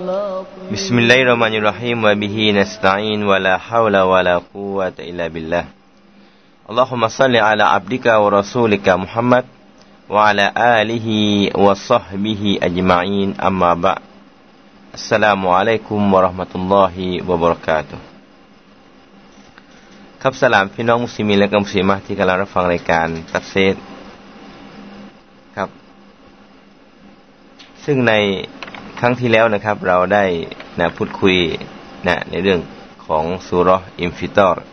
Bismillahirrahmanirrahim wa bihi nasta'in wa la hawla wa la quwwata illa billah. Allahumma salli ala abdika wa rasulika Muhammad wa ala alihi wa sahbihi ajma'in amma ba' Assalamualaikum warahmatullahi wabarakatuh ครับสลามพี่น้องมุสลิมและก็มุสลิมที่กำลังรับฟังรายการตับเซตครับ ซึ่งใน ครั้งที่แล้วนะครับ เราได้นะพูดคุยนะในเรื่องของซูเราะฮ์อินฟิฏอร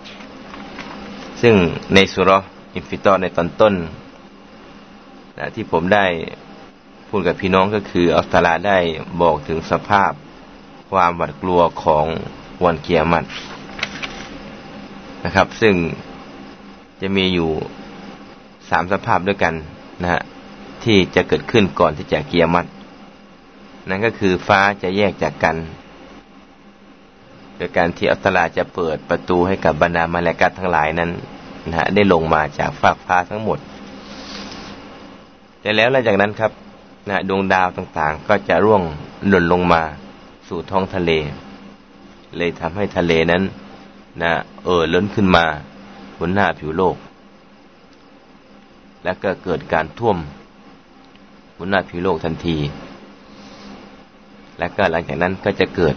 ซึ่งในซูเราะฮ์อินฟิฏอรในตอนต้นนะที่ผมได้พูดกับพี่น้องก็คืออัลลอฮ์ตะอาลาได้บอกถึงสภาพความหวาดกลัวของวันกิยามัตนะครับ ซึ่งจะมีอยู่สามสภาพด้วยกันนะฮะที่จะเกิดขึ้นก่อนที่จะเกียรติ นั่นก็คือฟ้าจะแยกจากกัน โดยการที่อัลตลาจะเปิดประตูให้กับบรรดามาลากัตทั้งหลายนั้นนะฮะได้ลงมาจากฟากฟ้าทั้งหมด แต่แล้วหลังจากนั้นครับนะดวงดาวต่างๆ ก็จะร่วงหล่นลงมาสู่ท้องทะเล เลยทำให้ทะเลนั้นนะเอ่อล้นขึ้นมาบนหน้าผิวโลก และก็เกิดการท่วมบนหน้าผิวโลกทันที และก็หลังจากนั้นก็จะเกิด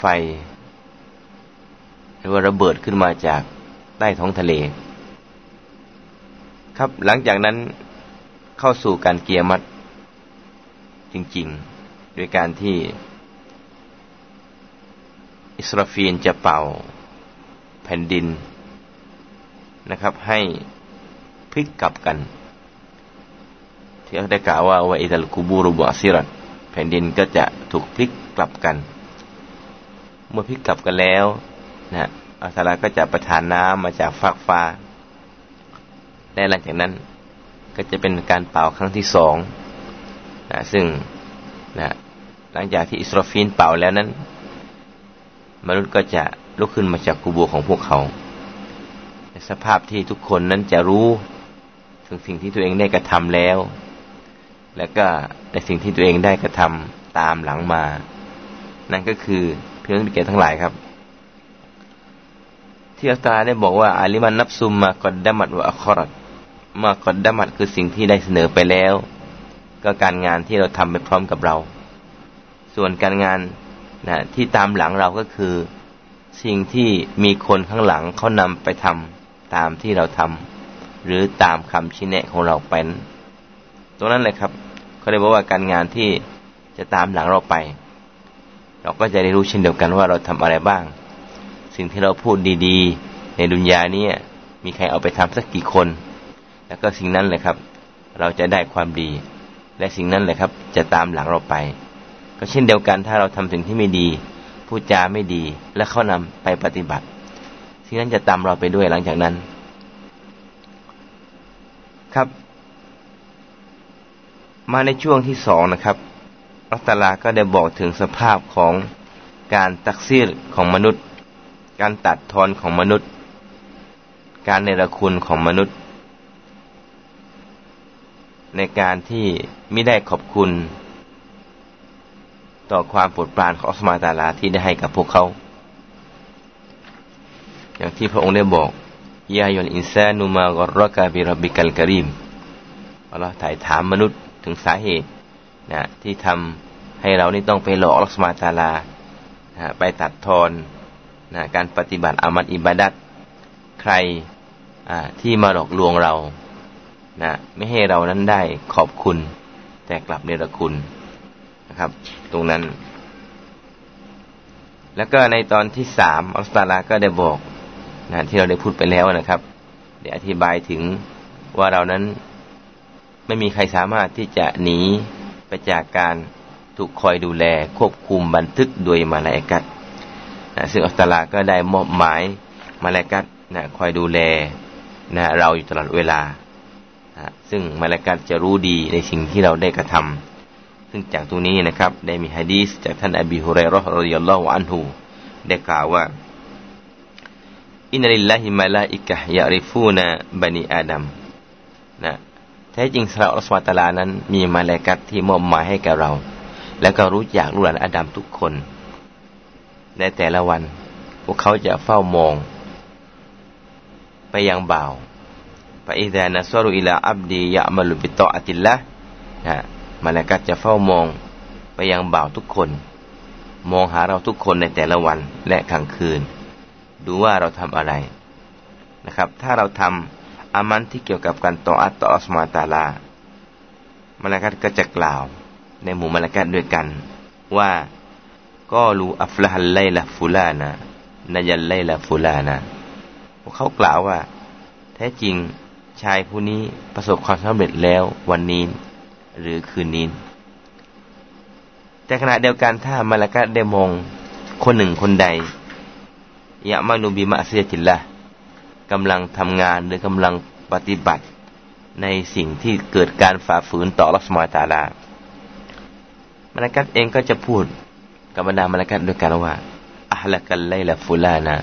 ไฟหรือว่าระเบิดขึ้นมาจากใต้ท้องทะเล ครับหลังจากนั้นเข้าสู่การเกียร์มัด จริงๆ โดยการที่ อิสราฟีนจะเป่า แผ่นดินนะครับ ให้พลิกกลับกันที่เขาได้กล่าวว่าว่าอิตาลกูบูรุบอซิรัต แผ่นดินก็จะถูกพลิกกลับกัน เมื่อพลิกกลับกันแล้วนะอัลลอฮ์ก็จะประทานน้ำมาจากฟากฟ้า และหลังจากนั้นก็จะเป็นการเป่าครั้งที่สองนะซึ่งนะหลังจากที่อิสราฟีนเป่าแล้วนั้น มนุษย์ก็จะลุกขึ้นมาจากกูโบของพวกเขาในสภาพที่ทุกคนนั้นจะรู้ถึงสิ่งที่ตัวเองได้กระทำแล้ว และก็ในสิ่งที่ตัวเองได้กระทำตามหลังมา นั่นก็คือเพื่อนเกียรทั้งหลายครับ ที่อัลตาได้บอกว่าอาลิมันนับซุมมากอดดามัดวะอัคอรัตมากอดดามัดคือสิ่งที่ได้เสนอไปแล้ว ก็การงานที่เราทำไปพร้อมกับเรา ส่วนการงานนะที่ตามหลังเราก็คือ สิ่งที่มีคนข้างหลังเขานำไปทำตามที่เราทำหรือตามคำชี้แนะของเราเป็นตรงนั้นเลยครับ เขาได้บอกว่าการงานที่จะตามหลังเราไป เราก็จะได้รู้เช่นเดียวกันว่าเราทำอะไรบ้าง สิ่งที่เราพูดดีๆ ในดุนยานี้มีใครเอาไปทำสักกี่คน แล้วก็สิ่งนั้นเลยครับ เราจะได้ความดี และสิ่งนั้นเลยครับ จะตามหลังเราไป ก็เช่นเดียวกันถ้าเราทำสิ่งที่ไม่ดีพูดจาไม่ดี และเขานำไปปฏิบัติ สิ่งนั้นจะตามเราไปด้วยหลังจากนั้น ครับ มาในช่วงที่สองนะครับ อัตลาก็ได้บอกถึงสภาพของการตักซีรของมนุษย์ การตัดทอนของมนุษย์ การเนรคุณของมนุษย์ ในการที่ไม่ได้ขอบคุณ ต่อความโปรดปรานของอัสมาตาลาที่ได้ให้กับพวกเขา อย่างที่พระองค์ได้บอกยายนอินซานุมากรกาบิรบิกัลกริมอัลลอฮ์ถ่ายถามมนุษย์ ถึงสาเหตุนะที่ทำให้เรานี่ต้องไปหลอกอัสมาตาลานะไปตัดทอนนะการปฏิบัติอามัดอิบาดัตใครที่มาหลอกลวงเรานะไม่ให้เรานั้นได้ขอบคุณ แต่กลับเนรคุณนะครับ ตรงนั้น แล้วก็ในตอนที่สามอัลสตาลาก็ได้บอกนะที่เราได้พูดไปแล้วนะครับ ได้อธิบายถึงว่าเรานั้น ไม่มีใครสามารถที่จะหนีไปจากการถูกคอยดูแลควบคุมบันทึกโดยมาลายกัดนะซึ่งอัลสตาลาก็ได้มอบหมายมาลายกัดนะคอยดูแลนะเราอยู่ตลอดเวลานะซึ่งมาลายกัดจะรู้ดีในสิ่งที่เราได้กระทำซึ่งจากตรงนี้นะครับ ได้มีฮะดีษจากท่านอบีฮุเรย์รอฮ์รดิยัลลอฮุอันฮูได้กล่าวว่าอินนัลิลลาฮิมาลาอิกะยาริฟูนาบันีอาดัมนะ แท้จริงสระอัลลอฮฺตลานั้น มีมาลากัตที่มอบหมายให้แก่เรา แล้วก็รู้จักลูกหลานอาดัมทุกคน ในแต่ละวัน พวกเขาจะเฝ้ามอง ไปยังบ่าวฟาอิดานัสรุอิลาอับดียะมาลุบิตออติลละนะมาลากัดจะเฝ้ามอง ไปยังบ่าวทุกคน มองหาเราทุกคนในแต่ละวันและกลางคืน ดูว่าเราทำอะไรนะครับ ถ้าเราทำ อามันที่เกี่ยวกับการต่ออัตต่ออัสมาตาลามลากัดก็จะกล่าว ในหมู่มลากัดด้วยกัน ว่าก็รู้อัฟละฮัลไลละฟูลานะนายัลไลละฟูลานะพวกเขากล่าวว่า แท้จริงชายผู้นี้ประสบความสำเร็จแล้ววันนี้หรือคืนนี้แต่ขณะเดียวกันถ้ามลากะได้มองคนหนึ่งคนใดยะมานูบิมาเสียจิตละ กำลังทำงานหรือกำลังปฏิบัติในสิ่งที่เกิดการฝ่าฝืนต่อรัสมาตาลามาลากัดเองก็จะพูดกับบรรดามาลากัดด้วยกันว่าอัลกัลไลละฟุลานะ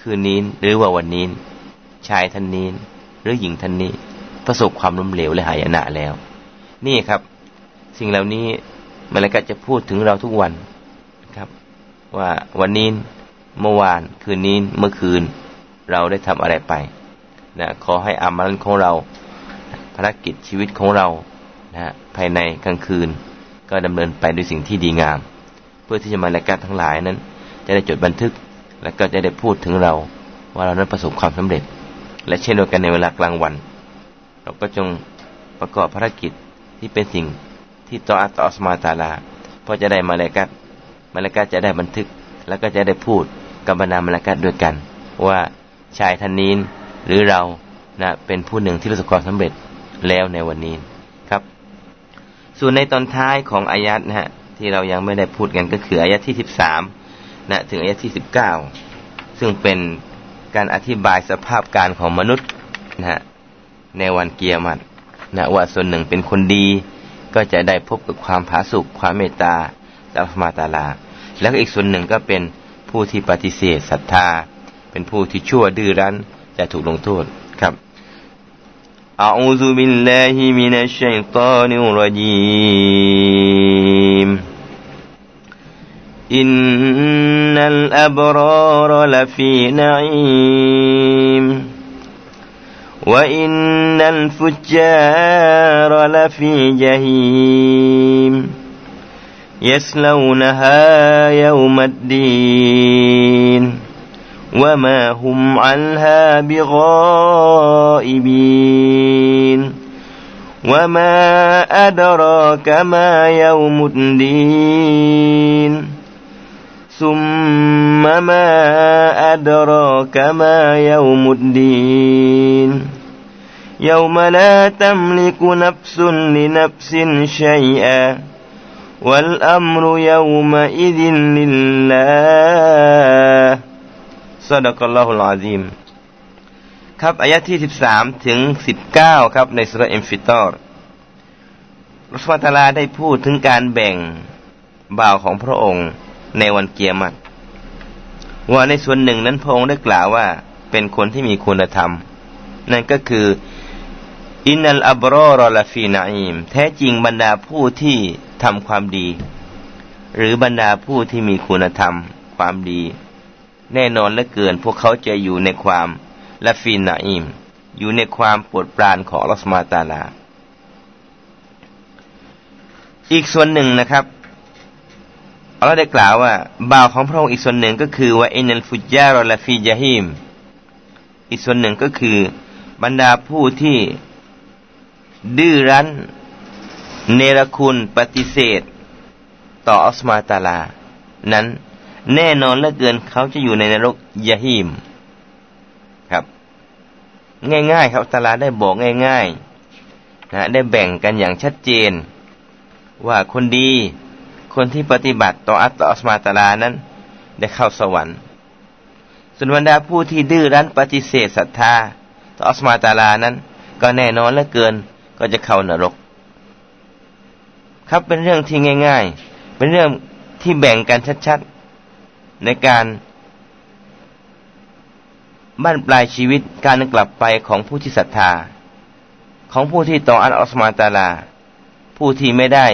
คืนนี้หรือว่าวันนี้ ชายท่านนี้ หรือหญิงท่านนี้ ประสบความล้มเหลวและหายนะแล้ว นี่ครับ สิ่งเหล่านี้มาลากัจะพูดถึงเราทุกวันครับ ว่าวันนี้ เมื่อวานคืนนี้เมื่อคืนเราได้ทำอะไรไปนะขอให้อามัลของเรา ภารกิจชีวิตของเรานะภายในกลางคืน ก็ดำเนินไปด้วยสิ่งที่ดีงาม เพื่อที่จะมาลากัทั้งหลายนั้น จะได้จดบันทึกและก็จะได้พูดถึงเรา ว่าเรานั้นประสบความสำเร็จ และเช่นเดียวกันในเวลากลางวัน เราก็จงประกอบภารกิจที่เป็นสิ่งที่ต่ออัตอสมาตาลาเพราะจะได้มาเลกัดมาเลกัดจะได้บันทึกแล้วก็จะได้พูด กับบรรดามาเลกัดด้วยกัน ว่าชายท่านนี้หรือเรานะเป็นผู้หนึ่งที่ประสบความสำเร็จแล้วในวันนี้ครับ ส่วนในตอนท้ายของอายัดนะฮะที่เรายังไม่ได้พูดกันก็คืออายัดที่สิบสามนะถึงอายัดที่สิบเก้าซึ่งเป็นการอธิบายสภาพการของมนุษย์นะฮะในวันเกียรตินะว่าส่วนหนึ่งเป็นคนดี ก็จะได้พบกับความผาสุกความเมตตาจากมาตาลา แล้วก็อีกส่วนหนึ่งก็เป็น ผู้ที่ปฏิเสธศรัทธา เป็นผู้ที่ชั่วดื้อรั้นจะถูกลงโทษครับ أعوذ بالله من الشيطان الرجيم إن الأبرار لفي نعيم وإن الفجار لفي جهيم يسلونها يوم الدين وما هم عنها بغائبين وما أدراك ما يوم الدين ثم ما أدراك ما يوم الدين يوم لا تملك نفس لنفس شيئا والأمر يومئذ لله صدق الله العظيم ครับอายะที่สิบสามถึงสิบเก้าครับในสุรเอ็มฟิตอร์รัสมาตาลาได้พูดถึงการแบ่งบ่าวของพระองค์ในวันเกียรติว่าในส่วนหนึ่งนั้นพระองค์ได้กล่าวว่าเป็นคนที่มีคุณธรรม นั่นก็คือ إن الأبرار لفي نعيم แท้จริงบรรดาผู้ที่ทำความดี หรือบรรดาผู้ที่มีคุณธรรมความดี แน่นอนเหลือเกิน พวกเขาจะอยู่ในความ لفي نعيم อยู่ในความโปรดปรานของอัลลอฮ์ตะอาลา อีกส่วนหนึ่งนะครับเราได้กล่าวว่าบ่าวของพระองค์อีกส่วนหนึ่งก็คือว่าإن الفجار لفي جحيم อีกส่วนหนึ่งก็คือบรรดาผู้ที่ ดื้อรั้น เนรคุณปฏิเสธ ต่ออัสมาตาลา นั้นแน่นอนเหลือเกินเขาจะอยู่ในนรกยาฮิมครับ ง่ายๆ ครับตาลาได้บอกง่ายๆนะได้แบ่งกันอย่างชัดเจน ว่าคนดี คนที่ปฏิบัติต่ออัตตอสมาตาลานั้น ได้เข้าสวรรค์ส่วนบรรดาผู้ที่ดื้อรั้นปฏิเสธศรัทธา ต่ออัสมาตาลานั้น ก็แน่นอนเหลือเกิน ก็จะเข้านรก ครับเป็นเรื่องที่ง่าย ๆ เป็นเรื่องที่แบ่งกันชัดๆ ในการบ้านปลายชีวิตการกลับไปของผู้ที่ศรัทธา ของผู้ที่ต่ออัลออสมาตาลา ผู้ที่ไม่ได้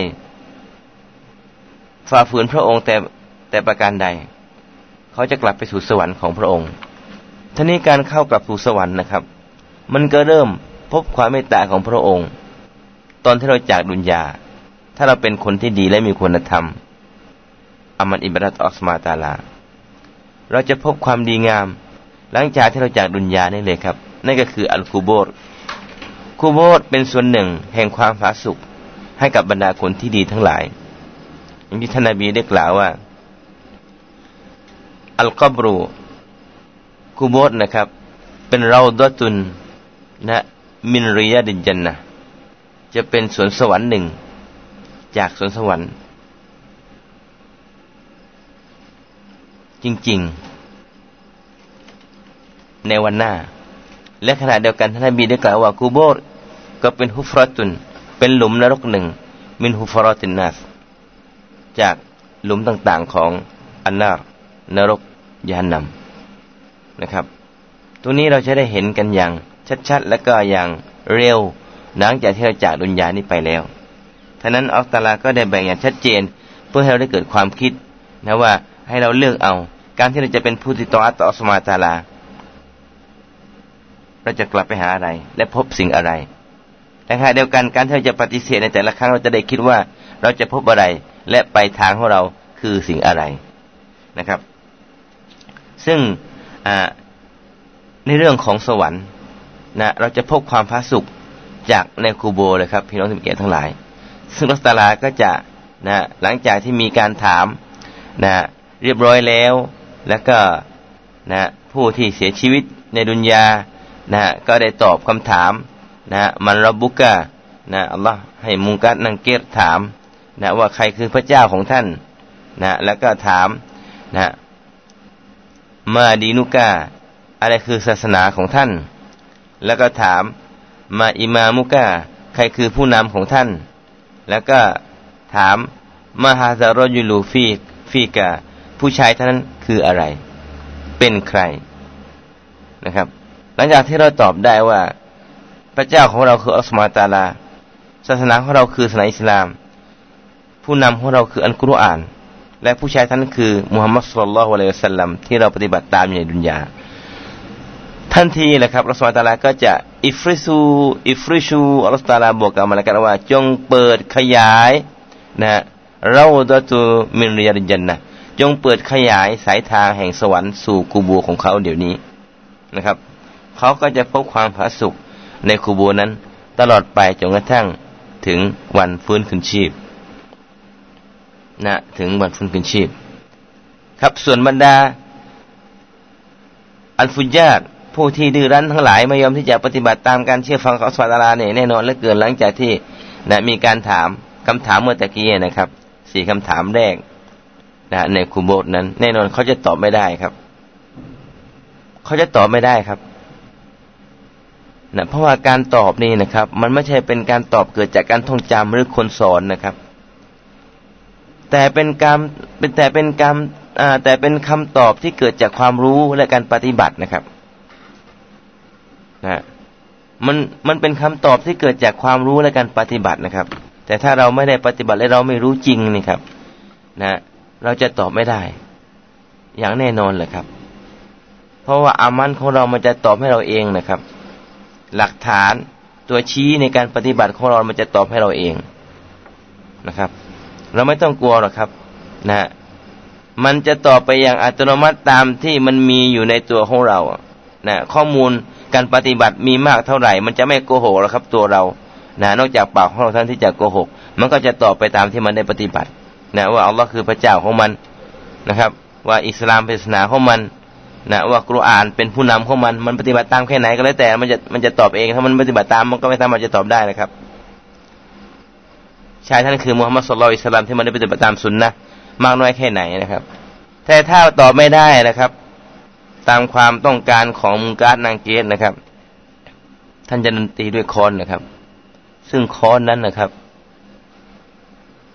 ฝ่าฝืนพระองค์แต่แต่ประการใด เขาจะกลับไปสู่สวรรค์ของพระองค์ท่านี้การเข้ากลับสู่สวรรค์นะครับ มันก็เริ่ม พบความเมตตาของพระองค์ ตอนที่เราจากดุนยา ถ้าเราเป็นคนที่ดีและมีคุณธรรมอามันอิบรัตอัสมาตาลา เราจะพบความดีงาม หลังจากที่เราจากดุนยานี่เลยครับ นั่นก็คืออัลกูโบรคูโบรเป็นส่วนหนึ่งแห่งความผาสุกให้กับบรรดาคนที่ดีทั้งหลาย อย่างที่ท่านนบีได้กล่าวว่า อัลกอบรูคูโบรนะครับ เป็นเราดตุนนะ มินริยดินจันนะจะเป็นสวนสวรรค์หนึ่ง จากสวนสวรรค์ จริง ๆ ในวันหน้า และขณะเดียวกันท่านนบีได้กล่าวว่ากูโบรก็เป็นฮุฟรตุน เป็นหลุมนรกหนึ่ง มินฮุฟรตินนัสจากหลุมต่างๆของอันนารนรกยานนำนะครับ ตรงนี้เราจะได้เห็นกันอย่าง ชัดๆ และก็อย่างเร็วหลังจากที่เราจากดุนยานี้ไปแล้วท่านั้นอัลตาลาก็ได้แบ่งอย่างชัดเจน เพื่อให้เราได้เกิดความคิดนะว่าให้เราเลือกเอา การที่เราจะเป็นผู้ที่ต่ออัตตอสมาตาลาเราจะกลับไปหาอะไร และพบสิ่งอะไรแต่ขณะเดียวกันการที่เราจะปฏิเสธในแต่ละครั้งเราจะได้คิดว่า เราจะพบอะไรและไปทางของเราคือสิ่งอะไรนะครับ ซึ่งในเรื่องของสวรรค์ นะเราจะพบความพระสุขจากในคูโบเลยครับ พี่น้องที่เกียรติทั้งหลาย ซึ่งรัสตาลาก็จะนะหลังจากที่มีการถามนะเรียบร้อยแล้ว แล้วก็นะผู้ที่เสียชีวิตในดุนยานะก็ได้ตอบคำถามนะมันรบุกะนะอัลลอฮ์ให้มุงกัดนังเกตถามนะว่าใครคือพระเจ้าของท่านนะแล้วก็ถามนะมาดีนุกาอะไรคือศาสนาของท่าน แล้วก็ถาม มาอิมามุกะใครคือผู้นำของท่าน แล้วก็ถามมาฮาซารยูลูฟีฟีกะผู้ชายท่านนั้นคืออะไร เป็นใครนะครับ หลังจากที่เราตอบได้ว่า พระเจ้าของเราคืออัลสมาตาลา ศาสนาของเราคือศาสนาอิสลาม ผู้นำของเราคืออันกุรอาน และผู้ชายท่านคือมุฮัมมัดสุลลัลฮุอะลัยฮิสซาลลัมที่เราปฏิบัติตามอยู่ในดุนยา ทันทีแหละครับรัสมาตาลาก็จะอิฟริซูอิฟริชูอัลลอฮฺตาลาบอกกับมาลากันว่า จงเปิดขยายนะเราดตูมินริยาจันนะจงเปิดขยายสายทางแห่งสวรรค์สู่กูบูของเขาเดี๋ยวนี้นะครับเขาก็จะพบความผาสุกในคูบูนั้น ตลอดไปจนกระทั่งถึงวันฟื้นคืนชีพนะถึงวันฟื้นคืนชีพ ครับส่วนบรรดา อันฟุญญาต ผู้ที่ดื้อรั้นทั้งหลายไม่ยอมที่จะปฏิบัติตามการเชื่อฟังของสวดาลาเนี่ยแน่นอนเหลือเกินหลังจากที่นะมีการถามคำถามเมื่อตะกี้นะครับสี่คำถามแรกนะในคุโบตนั้น แน่นอนเขาจะตอบไม่ได้ครับเขาจะตอบไม่ได้ครับนะเพราะว่าการตอบนี่นะครับ มันไม่ใช่เป็นการตอบเกิดจากการท่องจำหรือคนสอนนะครับ แต่เป็นการเป็นแต่เป็นการแต่เป็นคำตอบที่เกิดจากความรู้และการปฏิบัตินะครับ นะมันมันเป็นคำตอบที่เกิดจากความรู้และการปฏิบัตินะครับ แต่ถ้าเราไม่ได้ปฏิบัติและเราไม่รู้จริงนี่ครับ นะ เราจะตอบไม่ได้ อย่างแน่นอนเลยครับ เพราะว่าอามันของเรามันจะตอบให้เราเองนะครับ หลักฐานตัวชี้ในการปฏิบัติของเรามันจะตอบให้เราเองนะครับ เราไม่ต้องกลัวหรอกครับ นะ มันจะตอบไปอย่างอัตโนมัติตามที่มันมีอยู่ในตัวของเรานะข้อมูล การปฏิบัติมีมากเท่าไหร่ มันจะไม่โกหกแล้วครับ ตัวเรานะนอกจากปากของเราท่านที่จะโกหก มันก็จะตอบไปตามที่มันได้ปฏิบัตินะว่าอัลลอฮ์คือพระเจ้าของมันนะครับ ว่าอิสลามเป็นศาสนาของมันนะว่ากุรอานเป็นผู้นำของมันมันปฏิบัติตามแค่ไหนก็แล้วแต่มันจะมันจะตอบเองถ้ามันปฏิบัติตามมันก็ไม่สามารถจะตอบได้นะครับชายท่านคือมุฮัมมัดสุลลัลอิสลามที่มันได้ปฏิบัติตามสุนนะมากน้อยแค่ไหนนะครับ แต่ถ้าตอบไม่ได้นะครับ ตามความต้องการของมุงการนางเกตนะครับ ท่านจะดนตรีด้วยคอนนะครับ ซึ่งคอนนั้นนะครับ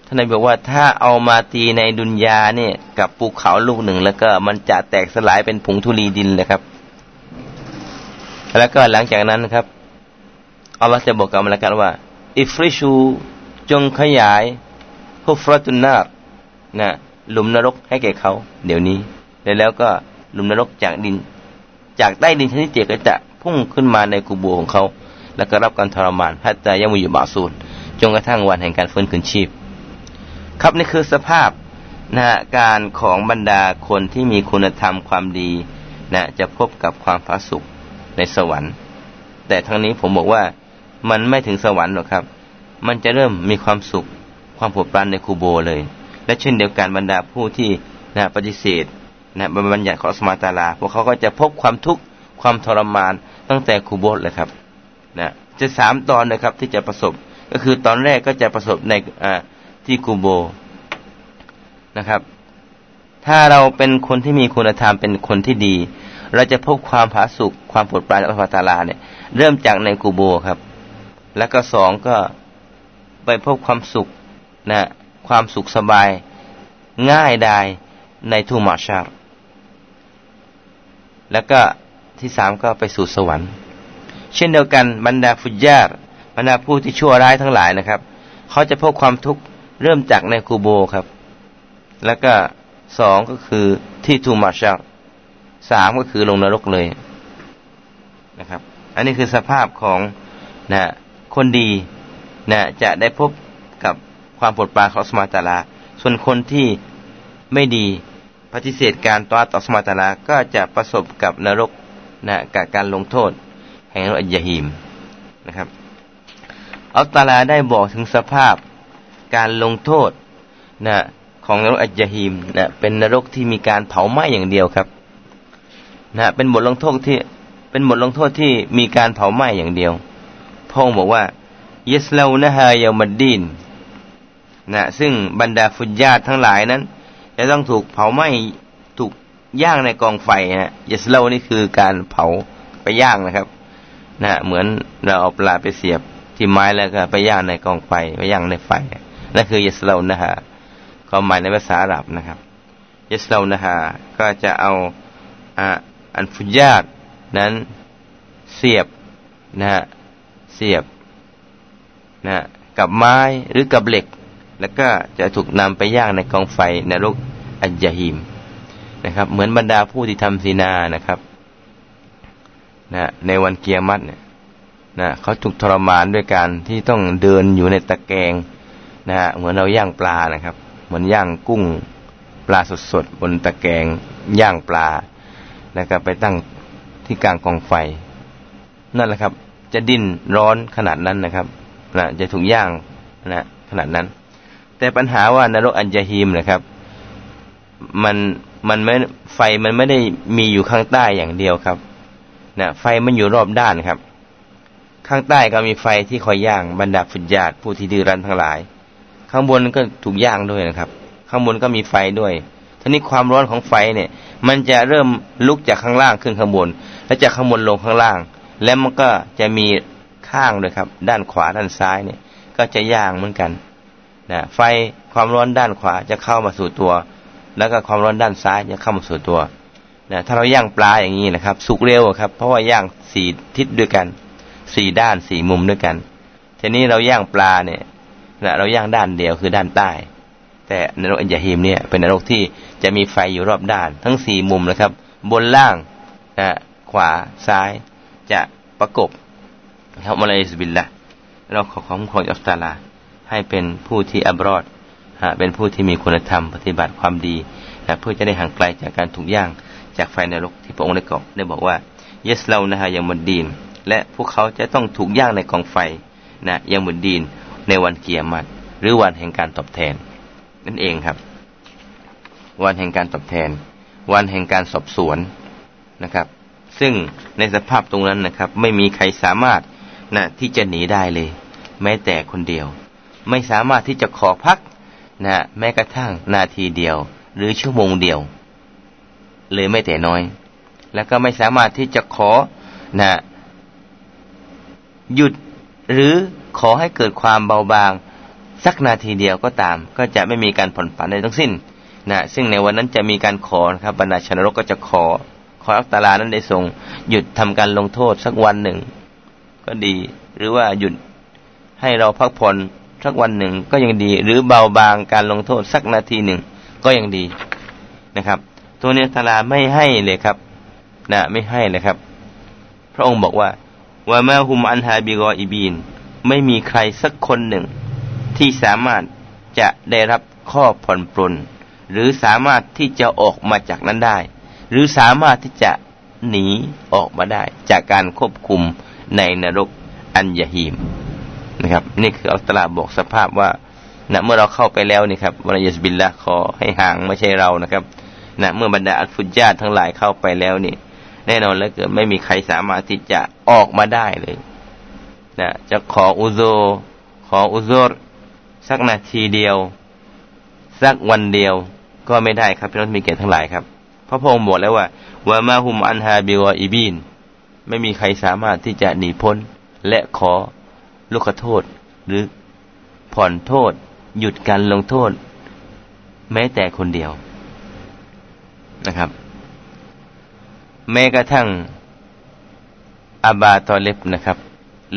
ท่านนายบอกว่าถ้าเอามาตีในดุนยาเนี่ย กับภูเขาลูกหนึ่ง แล้วก็มันจะแตกสลายเป็นผงทุลีดินเลยครับ แล้วก็หลังจากนั้นนะครับอัลลอฮ์จะบอกกับมลากันว่า อิฟริชูจงขยายฮุฟรตุนนานะหลุมนรกให้แก่เขา เดี๋ยวนี้แล้วก็ หลุมนรกจากดิน จากใต้ดินชนิดเจก็จะพุ่งขึ้นมาในกูโบของเขา แล้วก็รับการทรมานฮัตตายังมีอยู่บาสูนจนกระทั่งวันแห่งการฟื้นคืนชีพ ครับนี่คือสภาพนะการของบรรดาคนที่มีคุณธรรมความดีนะจะพบกับความพระสุขในสวรรค์ แต่ทั้งนี้ผมบอกว่ามันไม่ถึงสวรรค์หรอกครับ มันจะเริ่มมีความสุขความผดปรานในคูโบเลย และเช่นเดียวกันบรรดาผู้ที่นะปฏิเสธ นะบัญญัติของสมาตาลาพวกเขาก็จะพบความทุกข์ความทรมานตั้งแต่คูโบเลยครับนะจะสามตอนนะครับที่จะประสบก็คือตอนแรกก็จะประสบในที่คูโบนะครับ ถ้าเราเป็นคนที่มีคุณธรรมเป็นคนที่ดี เราจะพบความผาสุกความปวดปรานอัลฟาตาลาเนี่ย เริ่มจากในกูโบครับ แล้วก็สองก็ไปพบความสุขนะความสุขสบายง่ายดายในทูมาชาร์ แล้วก็ที่สามก็ไปสู่สวรรค์ เช่นเดียวกันบรรดาฟุญาร์บรรดาผู้ที่ชั่วร้ายทั้งหลายนะครับ เขาจะพบความทุกข์เริ่มจากในกูโบครับ แล้วก็สองก็คือที่ทูมาชักสามก็คือลงนรกเลยนะครับ อันนี้คือสภาพของนะคนดีนะจะได้พบกับความปวดปราของสมาตาลา ส่วนคนที่ไม่ดี ปฏิเสธการต่อต่อสมาตาลาก็จะประสบกับนรกนะกับการลงโทษ แห่งนรกยหิมนะครับ อัลตาลาได้บอกถึงสภาพการลงโทษนะของนรกอัจฮีมนะเป็นนรกที่มีการเผาไหม้อย่างเดียวครับนะเป็นบทลงโทษที่เป็นบทลงโทษที่มีการเผาไหม้อย่างเดียวพงบอกว่าเยสเลานะฮายามัดดีนนะซึ่งบรรดาฟุญญาตทั้งหลายนั้น จะต้องถูกเผาไหม้ถูกย่างในกองไฟนะเยสเลานี่คือการเผาไปย่างนะครับนะเหมือนเราเอาปลาไปเสียบที่ไม้แล้วก็ไปย่างในกองไฟไปย่างในไฟนั่นคือเยสเลานะฮะความหมายในภาษาอาหรับนะครับยัสเลานะฮะก็จะเอาอันฟุญาตนั้นเสียบนะฮะเสียบนะกับไม้หรือกับเหล็ก แล้วก็จะถูกนำไปย่างในกองไฟในโลก อัจยหิมนะครับ เหมือนบรรดาผู้ที่ทำศีนานะครับนะในวันเกียรมัดเนี่ยนะเขาถูกทรมานด้วยการที่ต้องเดินอยู่ในตะแกรงนะฮะเหมือนเราย่างปลานะครับ เหมือนย่างกุ้งปลาสดๆบนตะแกรงย่างปลาแล้วก็ไปตั้งที่กลางกองไฟ นั่นแหละครับ จะดิ้นร้อนขนาดนั้นนะครับนะจะถูกย่างนะขนาดนั้น แต่ปัญหาว่านรกอัญญฮีมนะครับ มันมันไม่ไฟมันไม่ได้มีอยู่ข้างใต้อย่างเดียวครับนะไฟมันอยู่รอบด้านครับ ข้างใต้ก็มีไฟที่คอยย่างบรรดาฝุญญาตผู้ที่ดื้อรั้นทั้งหลาย ข้างบนก็ถูกย่างด้วยนะครับ ข้างบนก็มีไฟด้วยทีนี้ความร้อนของไฟเนี่ย มันจะเริ่มลุกจากข้างล่างขึ้นข้างบน แล้วจากข้างบนลงข้างล่าง แล้วมันก็จะมีข้างด้วยครับ ด้านขวาด้านซ้ายเนี่ย ก็จะย่างเหมือนกันนะไฟความร้อนด้านขวาจะเข้ามาสู่ตัว แล้วก็ความร้อนด้านซ้ายจะเข้ามาสู่ตัวนะถ้าเราย่างปลาอย่างนี้นะครับ สุกเร็วครับ เพราะว่าย่างสี่ทิศด้วยกันสี่ด้านสี่มุมด้วยกัน ทีนี้เราย่างปลาเนี่ยนะเราย่างด้านเดียวคือด้านใต้ แต่นรกอัญญาฮิมเนี่ยเป็นนรกที่จะมีไฟอยู่รอบด้าน ทั้งสี่มุมนะครับ บนล่างนะขวาซ้ายจะประกบครับมาเลยสบิลละเราขอความของอัลตาลาให้เป็นผู้ที่อับรอด เป็นผู้ที่มีคุณธรรมปฏิบัติความดีนะเพื่อจะได้ห่างไกลจากการถูกย่างจากไฟนรกที่พระองค์ได้กล่าวได้บอกว่าเยสเรานะฮะยังมุดดีน และพวกเขาจะต้องถูกย่างในกองไฟนะยังมุดดีนในวันเกียรติหรือวันแห่งการตอบแทน นั่นเองครับ วันแห่งการตอบแทน วันแห่งการสอบสวนนะครับ ซึ่งในสภาพตรงนั้นนะครับ ไม่มีใครสามารถนะที่จะหนีได้เลย แม้แต่คนเดียว ไม่สามารถที่จะขอพัก นะแม้กระทั่งนาทีเดียว หรือชั่วโมงเดียว เลยไม่แต่น้อย แล้วก็ไม่สามารถที่จะขอนะหยุดหรือขอให้เกิดความเบาบาง สักนาทีเดียวก็ตาม ก็จะไม่มีการผ่อนผันใดทั้งสิ้นนะซึ่งในวันนั้นจะมีการขอนะครับบรรดาชนรกก็จะขอ ขออัลตาลานั้นได้ทรง หยุดทำการลงโทษสักวันหนึ่ง ก็ดี หรือว่าหยุดให้เราพักผ่อน สักวันหนึ่งก็ยังดี หรือเบาบางการลงโทษสักนาทีหนึ่งก็ยังดีนะครับ ตัวนี้ตาลาไม่ให้เลยครับนะไม่ให้เลยครับ พระองค์บอกว่าว่ามาฮุมอันฮาบิกออีบีน ไม่มีใครสักคนหนึ่ง ที่สามารถจะได้รับข้อผ่อนปลนหรือสามารถที่จะออกมาจากนั้นได้ หรือสามารถที่จะหนีออกมาได้ จากการควบคุมในนรกอันยาฮีม นะครับ นี่คืออัลตลาบอกสภาพว่านะเมื่อเราเข้าไปแล้วนี่ครับวรยสบิลละขอให้ห่างไม่ใช่เรานะครับนะเมื่อบรรดาอัลฟุญาตทั้งหลายเข้าไปแล้วนี่ แน่นอนแล้วเกิดไม่มีใครสามารถที่จะออกมาได้เลยนะจะขออุโซขออุโซรสักนาทีเดียว สักวันเดียว ก็ไม่ได้ครับพี่น้องมีเกียรติทั้งหลายครับพระพงศ์บอกแล้วว่าวามาฮุมอันฮาบิวอีบีนไม่มีใครสามารถที่จะหนีพ้น และขอ ลูกโทษ หรือผ่อนโทษ หยุดการลงโทษ แม้แต่คนเดียวนะครับ แม้กระทั่งอาบาตอเล็บนะครับ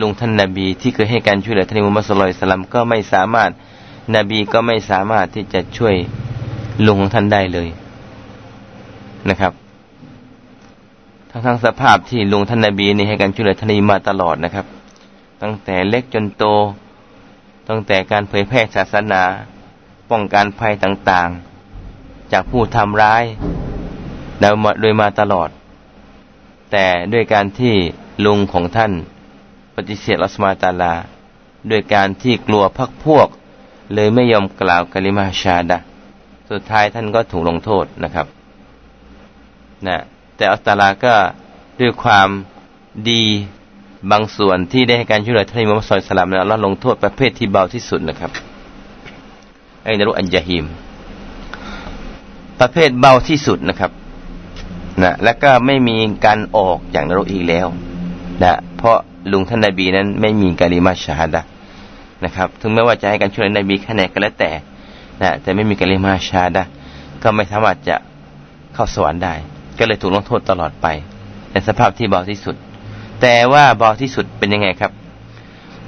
ลุงท่านนาบีที่เคยให้การช่วยเหลือท่านมุมัสลลัลสลัมก็ไม่สามารถนบีก็ไม่สามารถที่จะช่วยลุงของท่านได้เลยนะครับ ทั้งทั้งสภาพที่ลุงท่านนาบีนี่ให้การช่วยเหลือท่านมาตลอดนะครับ ตั้งแต่เล็กจนโต ตั้งแต่การเผยแพร่ศาสนา ป้องกันภัยต่างๆ จากผู้ทำร้ายโดยมาตลอด แต่ด้วยการที่ลุงของท่าน ปฏิเสธอัสมาตาลา ด้วยการที่กลัวพักพวก เลยไม่ยอมกล่าวกลิมาชาดะสุดท้ายท่านก็ถูกลงโทษนะครับนะแต่อัสตาลาก็ด้วยความดี บางส่วนที่ได้ให้การช่วยเหลือท่านมุฮัมมัดสุลตัลแล้วลงโทษประเภทที่เบาที่สุดนะครับไอ้นรุอันยาฮิม ประเภทเบาที่สุดนะครับนะและก็ไม่มีการออกอย่างนรกอีกแล้วนะเพราะลุงท่านนบีนั้น ไม่มีกาลิมาชาดะนะครับถึงแม้ว่าจะให้การช่วยนบีแค่ไหนก็แล้วแต่นะแต่ไม่มีกาลิมาชาดะก็ไม่สามารถจะเข้าสวรรค์ได้ ก็เลยถูกลงโทษตลอดไป ในสภาพที่เบาที่สุด แต่ว่าเบาที่สุดเป็นยังไงครับ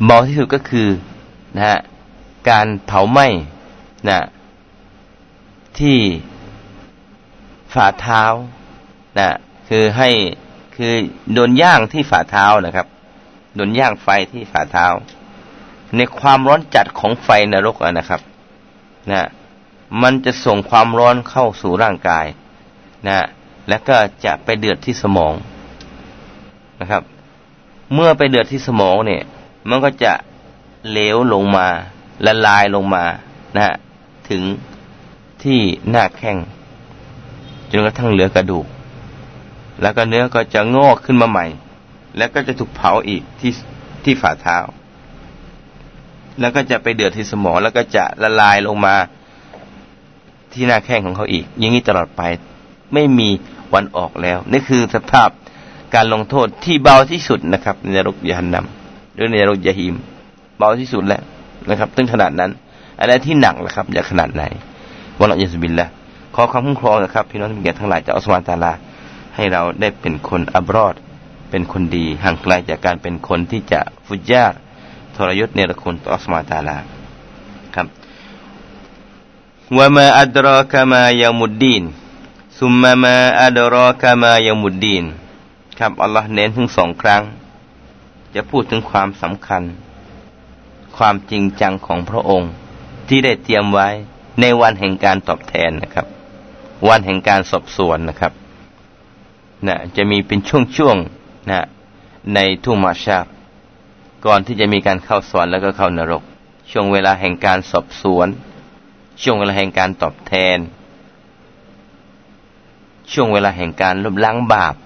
เบาที่สุดก็คือนะฮะการเผาไหม้นะที่ฝ่าเท้านะคือให้คือโดนย่างที่ฝ่าเท้านะครับ โดนย่างไฟที่ฝ่าเท้า ในความร้อนจัดของไฟนรกนะครับนะมันจะส่งความร้อนเข้าสู่ร่างกายนะแล้วก็จะไปเดือดที่สมองนะครับ เมื่อไปเดือดที่สมองเนี่ย มันก็จะเหลวลงมาละลายลงมานะฮะถึงที่หน้าแข้งจนกระทั่งเหลือกระดูก แล้วก็เนื้อก็จะงอกขึ้นมาใหม่ แล้วก็จะถูกเผาอีกที่ที่ฝ่าเท้า แล้วก็จะไปเดือดที่สมองแล้วก็จะละลายลงมาที่หน้าแข้งของเขาอีก อย่างนี้ตลอดไป ไม่มีวันออกแล้ว นี่คือสภาพ การลงโทษที่เบาที่สุดนะครับในนรกยานนำหรือในนรกยาหิม เบาที่สุดแล้วนะครับตึงขนาดนั้นอะไรที่หนักนะครับจะขนาดไหนวันละยาสบินละขอความคุ้มครองนะครับพี่น้องที่มีเกียรติทั้งหลายจากอัสวานตาลา ให้เราได้เป็นคนอับรอด เป็นคนดีห่างไกลจากการเป็นคนที่จะฟุจยาทรยศเนรคุณต่ออัสวานตาลาครับว่ามาอัดรอกามายามุดดีนซุมมามาอัดรอกามายามุดดีน ครับอัลลอฮ์เน้นถึงสองครั้ง จะพูดถึงความสำคัญ ความจริงจังของพระองค์ ที่ได้เตรียมไว้ในวันแห่งการตอบแทนนะครับ วันแห่งการสอบสวนนะครับนะจะมีเป็นช่วงๆนะในทุ่งมาชาบก่อนที่จะมีการเข้าสวรรค์แล้วก็เข้านรก ช่วงเวลาแห่งการสอบสวน ช่วงเวลาแห่งการตอบแทน ช่วงเวลาแห่งการลบล้างบาป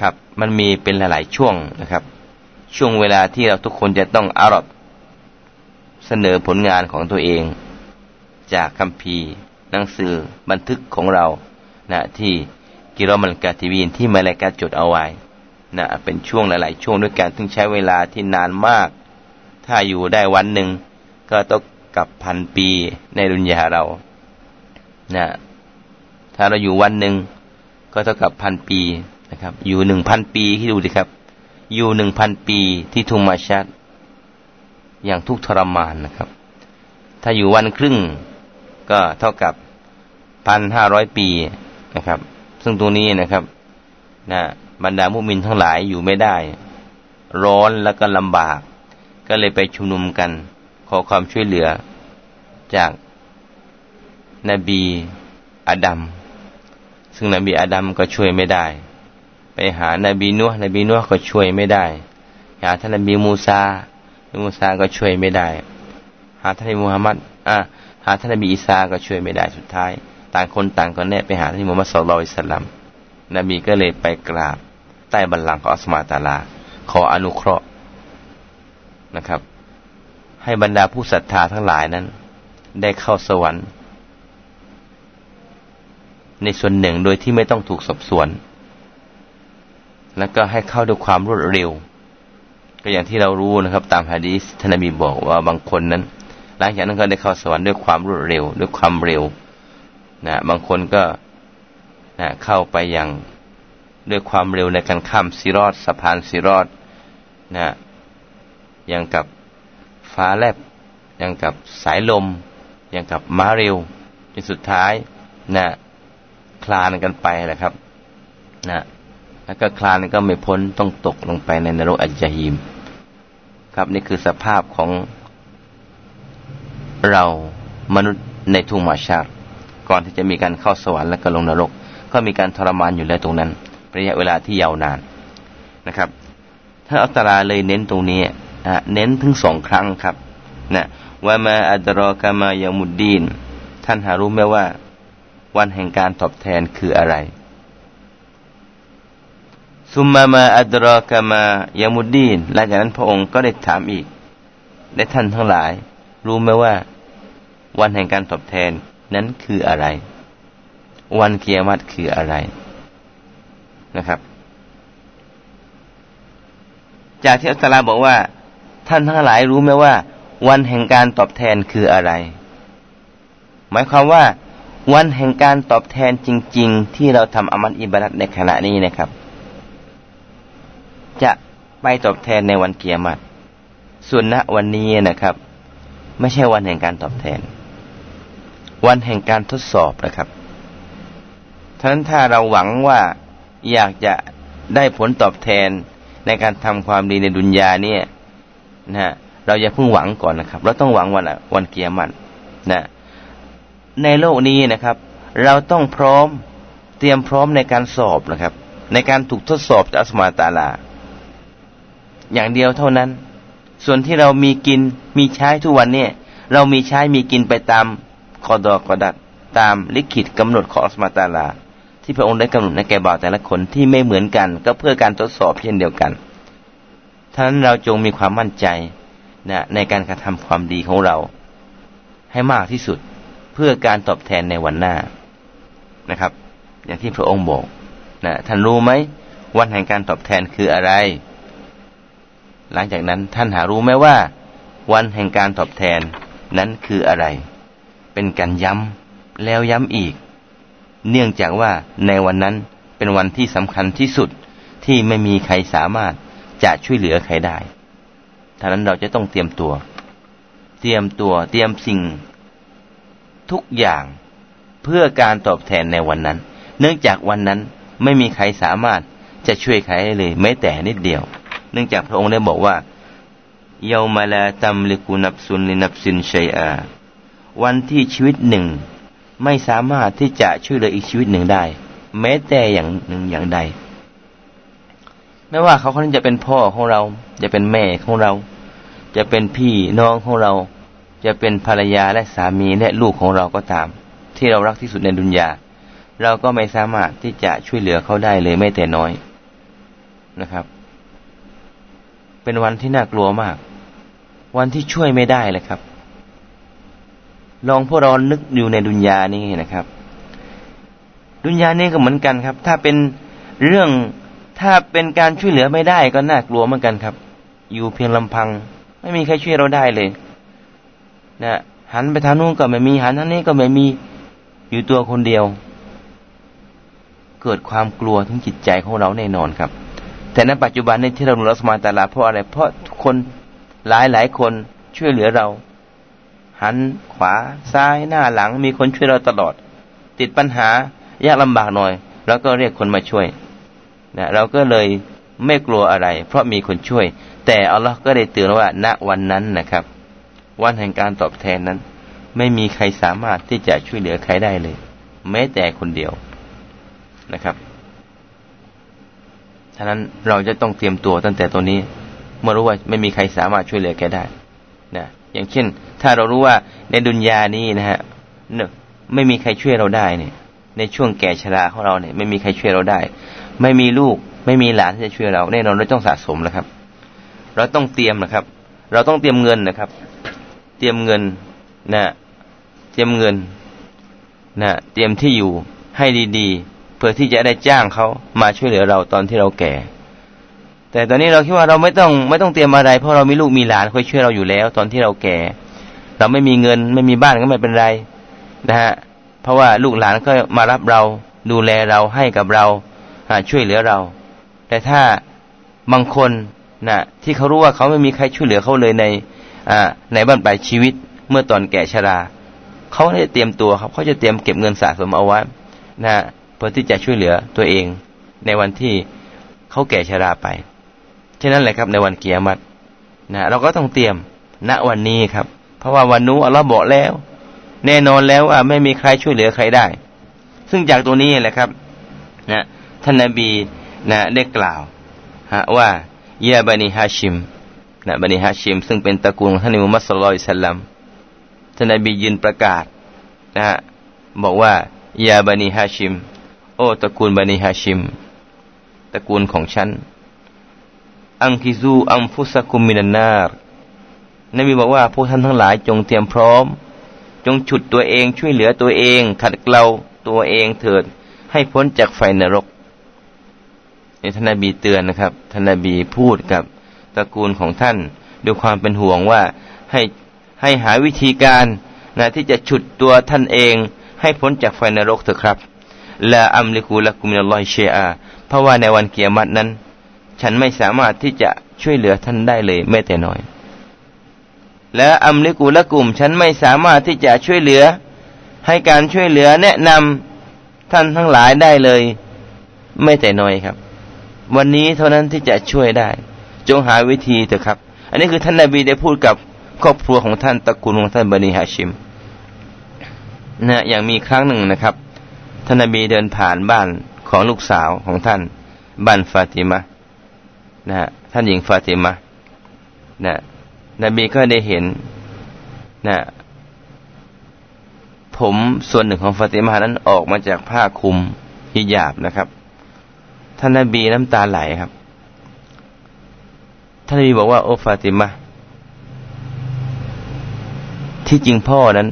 ครับ มันมีเป็นหลาย ๆ ช่วงนะครับ ช่วงเวลาที่เราทุกคนจะต้องอารอบเสนอผลงานของตัวเอง จากคัมภีร์ หนังสือบันทึกของเรานะที่กิโลมันกาทีวีนที่มาลายกาจดเอาไว้นะเป็นช่วงหลาย ๆ ช่วงด้วยกันถึงใช้เวลาที่นานมาก ถ้าอยู่ได้วันหนึ่งก็ต้องกับพันปีในดุนยาเรานะถ้าเราอยู่วันหนึ่งก็เท่ากับพันปี นะครับ อยู่หนึ่งพันปีที่ดูดิครับ อยู่หนึ่งพันปีที่ทุมมาชัดอย่างทุกทรมานนะครับ ถ้าอยู่วันครึ่งก็เท่ากับพันห้าร้อยปีนะครับ ซึ่งตรงนี้นะครับนะบรรดามุมินทั้งหลายอยู่ไม่ได้ ร้อนแล้วก็ลำบาก ก็เลยไปชุมนุมกัน ขอความช่วยเหลือจากนบีอาดัมซึ่งนบีอาดัมก็ช่วยไม่ได้ ไปหานบีนัวนบีนัวก็ช่วยไม่ได้ หาท่านนบีมูซามูซาก็ช่วยไม่ได้ หาท่านนบีมุฮัมมัดอ่าหาท่านนบีอีสาก็ช่วยไม่ได้สุดท้าย ต่างคนต่างก็แน่ไปหาท่านนบีมุฮัมมัดสุลลัลอิสลัมนบีก็เลยไปกราบ ใต้บัลลังก์ของอัสมาตาลา ขออนุเคราะห์นะครับ ให้บรรดาผู้ศรัทธาทั้งหลายนั้น ได้เข้าสวรรค์ ในส่วนหนึ่งโดยที่ไม่ต้องถูกสอบสวน แล้วก็ให้เข้าด้วยความรวดเร็ว ก็อย่างที่เรารู้นะครับ ตามฮะดีษท่านนบีบอกว่าบางคนนั้น หลังจากนั้นก็ได้เข้าสวรรค์ด้วยความรวดเร็ว ด้วยความเร็วนะบางคนก็นะเข้าไปอย่างด้วยความเร็วในการข้ามสิรอดสะพานสิรอดนะอย่างกับฟ้าแลบอย่างกับสายลม อย่างกับม้าเร็วจนสุดท้ายนะคลานกันไปแหละครับนะ แล้วก็คลานก็ไม่พ้นต้องตกลงไปในนรกอัจจหิม ครับนี่คือสภาพของเรามนุษย์ในทุ่งมาชาร์ก่อนที่จะมีการเข้าสวรรค์และก็ลงนรก ก็มีการทรมานอยู่แล้วตรงนั้นระยะเวลาที่ยาวนานนะครับถ้าอัตราเลยเน้นตรงนี้เน้นถึงสองครั้งครับนะว่ามาอัตรอกามายามุดดีน ท่านหารู้ไหมว่า วันแห่งการตอบแทนคืออะไร ซุมมามาอัตรอกามายามุดดีนหลังจากนั้นพระองค์ก็ได้ถามอีก ได้ท่านทั้งหลาย รู้ไหมว่า วันแห่งการตอบแทนนั้นคืออะไร วันเกียรติคืออะไรนะครับ จากที่อัสลาบอกว่า ท่านทั้งหลายรู้ไหมว่า วันแห่งการตอบแทนคืออะไร หมายความว่า วันแห่งการตอบแทนจริง ๆ ที่เราทำอามัลอิบาดัตในขณะนี้นะครับ จะไปตอบแทนในวันเกียรติส่วนณวันนี้นะครับ ไม่ใช่วันแห่งการตอบแทน วันแห่งการทดสอบนะครับท่านั้นถ้าเราหวังว่าอยากจะได้ผลตอบแทนในการทำความดีในดุนยาเนี่ยนะเราอย่าเพิ่งหวังก่อนนะครับ เราต้องหวังวันวันเกียรมันนะในโลกนี้นะครับ เราต้องพร้อมเตรียมพร้อมในการสอบนะครับ ในการถูกทดสอบจากอัสมาตาลา อย่างเดียวเท่านั้น ส่วนที่เรามีกินมีใช้ทุกวันเนี่ย เรามีใช้มีกินไปตามคอดอกอดัดตามลิขิตกำหนดของอัสมาตาลา ที่พระองค์ได้กำหนดในแก่บ่าวแต่ละคนที่ไม่เหมือนกัน ก็เพื่อการทดสอบเช่นเดียวกันท่านั้นเราจงมีความมั่นใจนะในการกระทำความดีของเรา ให้มากที่สุดเพื่อการตอบแทนในวันหน้านะครับ อย่างที่พระองค์บอกนะท่านรู้ไหมวันแห่งการตอบแทนคืออะไร หลังจากนั้นท่านหารู้ไหมว่า วันแห่งการตอบแทนนั้นคืออะไร เป็นการย้ำแล้วย้ำอีก เนื่องจากว่าในวันนั้นเป็นวันที่สำคัญที่สุดที่ไม่มีใครสามารถจะช่วยเหลือใครได้ท่านั้นเราจะต้องเตรียมตัว เตรียมตัวเตรียมสิ่ง ทุกอย่างเพื่อการตอบแทนในวันนั้น เนื่องจากวันนั้นไม่มีใครสามารถจะช่วยใครได้เลยแม้แต่นิดเดียว เนื่องจากพระองค์ได้บอกว่าเยามาลาตัมลิกุนับซุนลินับซินชัยอา วันที่ชีวิตหนึ่ง ไม่สามารถที่จะช่วยเหลืออีกชีวิตหนึ่งได้ แม้แต่อย่างหนึ่งอย่างใด ไม่ว่าเขาคนนี้นจะเป็นพ่อของเรา จะเป็นแม่ของเรา จะเป็นพี่น้องของเรา จะเป็นภรรยาและสามีและลูกของเราก็ตาม ที่เรารักที่สุดในดุนยาเราก็ไม่สามารถที่จะช่วยเหลือเขาได้เลยไม่แต่น้อยนะครับ เป็นวันที่น่ากลัวมาก วันที่ช่วยไม่ได้เลยครับ ลองพวกเรานึกอยู่ในดุนยานี่นะครับ ดุนยานี่ก็เหมือนกันครับ ถ้าเป็นเรื่องถ้าเป็นการช่วยเหลือไม่ได้ก็น่ากลัวเหมือนกันครับ อยู่เพียงลำพัง ไม่มีใครช่วยเราได้เลย นะหันไปทางนู้นก็ไม่มีหันทางนี้ก็ไม่มีอยู่ตัวคนเดียว เกิดความกลัวทั้งจิตใจของเราแน่นอนครับ แต่ในปัจจุบันนี้ที่เราดูรัสมาตาลาเพราะอะไร เพราะคนหลายหลายคนช่วยเหลือเรา หันขวาซ้ายหน้าหลัง มีคนช่วยเราตลอด ติดปัญหายากลำบากหน่อยเราก็เรียกคนมาช่วยนะเราก็เลยไม่กลัวอะไร เพราะมีคนช่วย แต่อัลลอฮ์ก็ได้เตือนว่า ณวันนั้นนะครับ วันแห่งการตอบแทนนั้น ไม่มีใครสามารถที่จะช่วยเหลือใครได้เลย แม้แต่คนเดียวนะครับ ฉะนั้นเราจะต้องเตรียมตัวตั้งแต่ตัวนี้เมื่อรู้ว่าไม่มีใครสามารถช่วยเหลือแกได้นะอย่างเช่น ถ้าเรารู้ว่าในดุนยานี้นะฮะเนไม่มีใครช่วยเราได้เนี่ย ในช่วงแก่ชราของเราเนี่ย ไม่มีใครช่วยเราได้ ไม่มีลูก ไม่มีหลานที่จะช่วยเราแน่นอนเราต้องสะสมนะครับ เราต้องเตรียมนะครับ เราต้องเตรียมเงินนะครับ เตรียมเงินนะเตรียมเงินนะเตรียมที่อยู่ให้ดีๆ เพื่อที่จะได้จ้างเขามาช่วยเหลือเราตอนที่เราแก่ แต่ตอนนี้เราคิดว่าเราไม่ต้องไม่ต้องเตรียมอะไร เพราะเรามีลูกมีหลานคอยช่วยเราอยู่แล้ว ตอนที่เราแก่ เราไม่มีเงินไม่มีบ้านก็ไม่เป็นไรนะฮะเพราะว่าลูกหลานก็มารับเราดูแลเราให้กับเราช่วยเหลือเรา แต่ถ้าบางคนนะที่เขารู้ว่าเขาไม่มีใครช่วยเหลือเขาเลยในในบ้านปลายชีวิตเมื่อตอนแก่ชราเขาได้เตรียมตัวครับเขาจะเตรียมเก็บเงินสะสมเอาไว้นะ เพื่อที่จะช่วยเหลือตัวเอง ในวันที่เขาแก่ชราไปฉะนั้นแหละครับในวันเกียรตินะเราก็ต้องเตรียมณวันนี้ครับ เพราะว่าวันนู้อัลลอฮ์บอกแล้ว แน่นอนแล้วว่าไม่มีใครช่วยเหลือใครได้ ซึ่งจากตัวนี้แหละครับนะท่านนบีนะได้กล่าวฮะว่ายาบันิฮาชิมนะบันิฮาชิม ซึ่งเป็นตระกูลท่านอิมุมัสลอยสลลัมท่านนบียืนประกาศนะฮะบอกว่ายาบันิฮาชิม โอ้ตระกูลบันิฮาชิม ตระกูลของฉัน อังกิซูอัมฟุสกุมินานนาร์นบีบอกว่าพวกท่านทั้งหลายจงเตรียมพร้อม จงฉุดตัวเองช่วยเหลือตัวเอง ขัดเกลาตัวเองเถิด ให้พ้นจากไฟนรกนี่ท่านนบีเตือนนะครับท่านนบีพูดกับตระกูลของท่านด้วยความเป็นห่วงว่าให้ให้หาวิธีการนะที่จะฉุดตัวท่านเองให้พ้นจากไฟนรกเถอะครับ ละอัมลิกูละกุมินลลอฮิเชอาเพราะว่าในวันเกียรตินั้น ฉันไม่สามารถที่จะช่วยเหลือท่านได้เลยแม้แต่น้อย และอัมลิกูละกุม ฉันไม่สามารถที่จะช่วยเหลือ ให้การช่วยเหลือแนะนำท่านทั้งหลายได้เลย ไม่แต่น้อยครับ วันนี้เท่านั้นที่จะช่วยได้ จงหาวิธีเถอะครับ อันนี้คือท่านนาบีได้พูดกับครอบครัวของท่านตระกูลของท่านบันิฮาชิมนะอย่างมีครั้งหนึ่งนะครับ ท่านนบีเดินผ่านบ้านของลูกสาวของท่าน บ้านฟาติมานะฮะท่านหญิงฟาติมานะนบีก็ได้เห็นนะผมส่วนหนึ่งของฟาติมานั้นออกมาจากผ้าคลุมฮิญาบนะครับ ท่านนบีน้ำตาไหลครับ ท่านนบีบอกว่า โอ้ฟาติมาที่จริงพ่อนั้น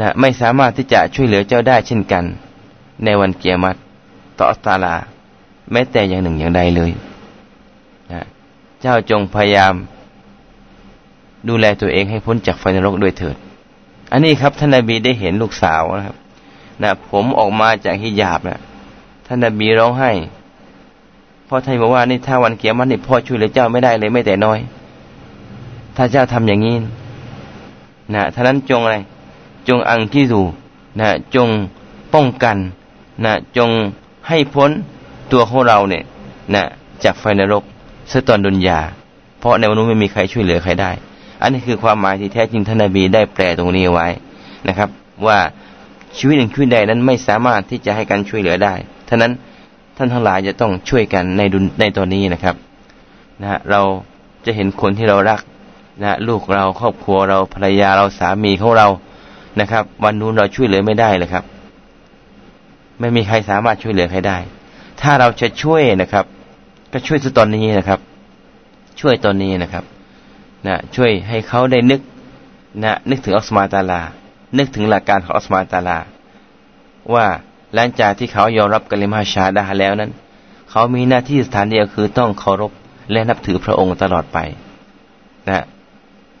นะไม่สามารถที่จะช่วยเหลือเจ้าได้เช่นกัน ในวันเกียรติต่ออัตาลา แม้แต่อย่างหนึ่งอย่างใดเลยนะเจ้าจงพยายาม ดูแลตัวเองให้พ้นจากไฟนรกด้วยเถิด อันนี้ครับท่านนบีได้เห็นลูกสาวนะครับนะผมออกมาจากฮิญาบนะท่านนบีร้องไห้เพราะท่านบอกว่านี่ถ้าวันเกียรตินี่พ่อช่วยเหลือเจ้าไม่ได้เลยไม่แต่น้อย ถ้าเจ้าทำอย่างนี้นะท่านั้นจงอะไร จงอังที่ดูนะจงป้องกันนะจงให้พ้นตัวของเราเนี่ยนะจากไฟนรกสตอนดุนยา เพราะในวันนู้นไม่มีใครช่วยเหลือใครได้ อันนี้คือความหมายที่แท้จริงท่านนบีได้แปลตรงนี้ไว้นะครับ ว่าชีวิตหนึ่งชีวิตใดนั้นไม่สามารถที่จะให้การช่วยเหลือได้ท่านั้นท่านทั้งหลายจะต้องช่วยกันในดุนในตอนนี้นะครับนะฮะเราจะเห็นคนที่เรารักนะลูกเราครอบครัวเราภรรยาเราสามีของเรา นะครับ วันนู้นเราช่วยเหลือไม่ได้เลยครับ ไม่มีใครสามารถช่วยเหลือใครได้ ถ้าเราจะช่วยนะครับ ก็ช่วยตอนนี้นะครับ ช่วยตอนนี้นะครับนะช่วยให้เขาได้นึกนะนึกถึงอัสมาตาลา นึกถึงหลักการของอัสมาตาลา ว่าหลังจากที่เขายอมรับกลิมาชาดาแล้วนั้น เขามีหน้าที่สถานเดียวคือต้องเคารพและนับถือพระองค์ตลอดไปนะ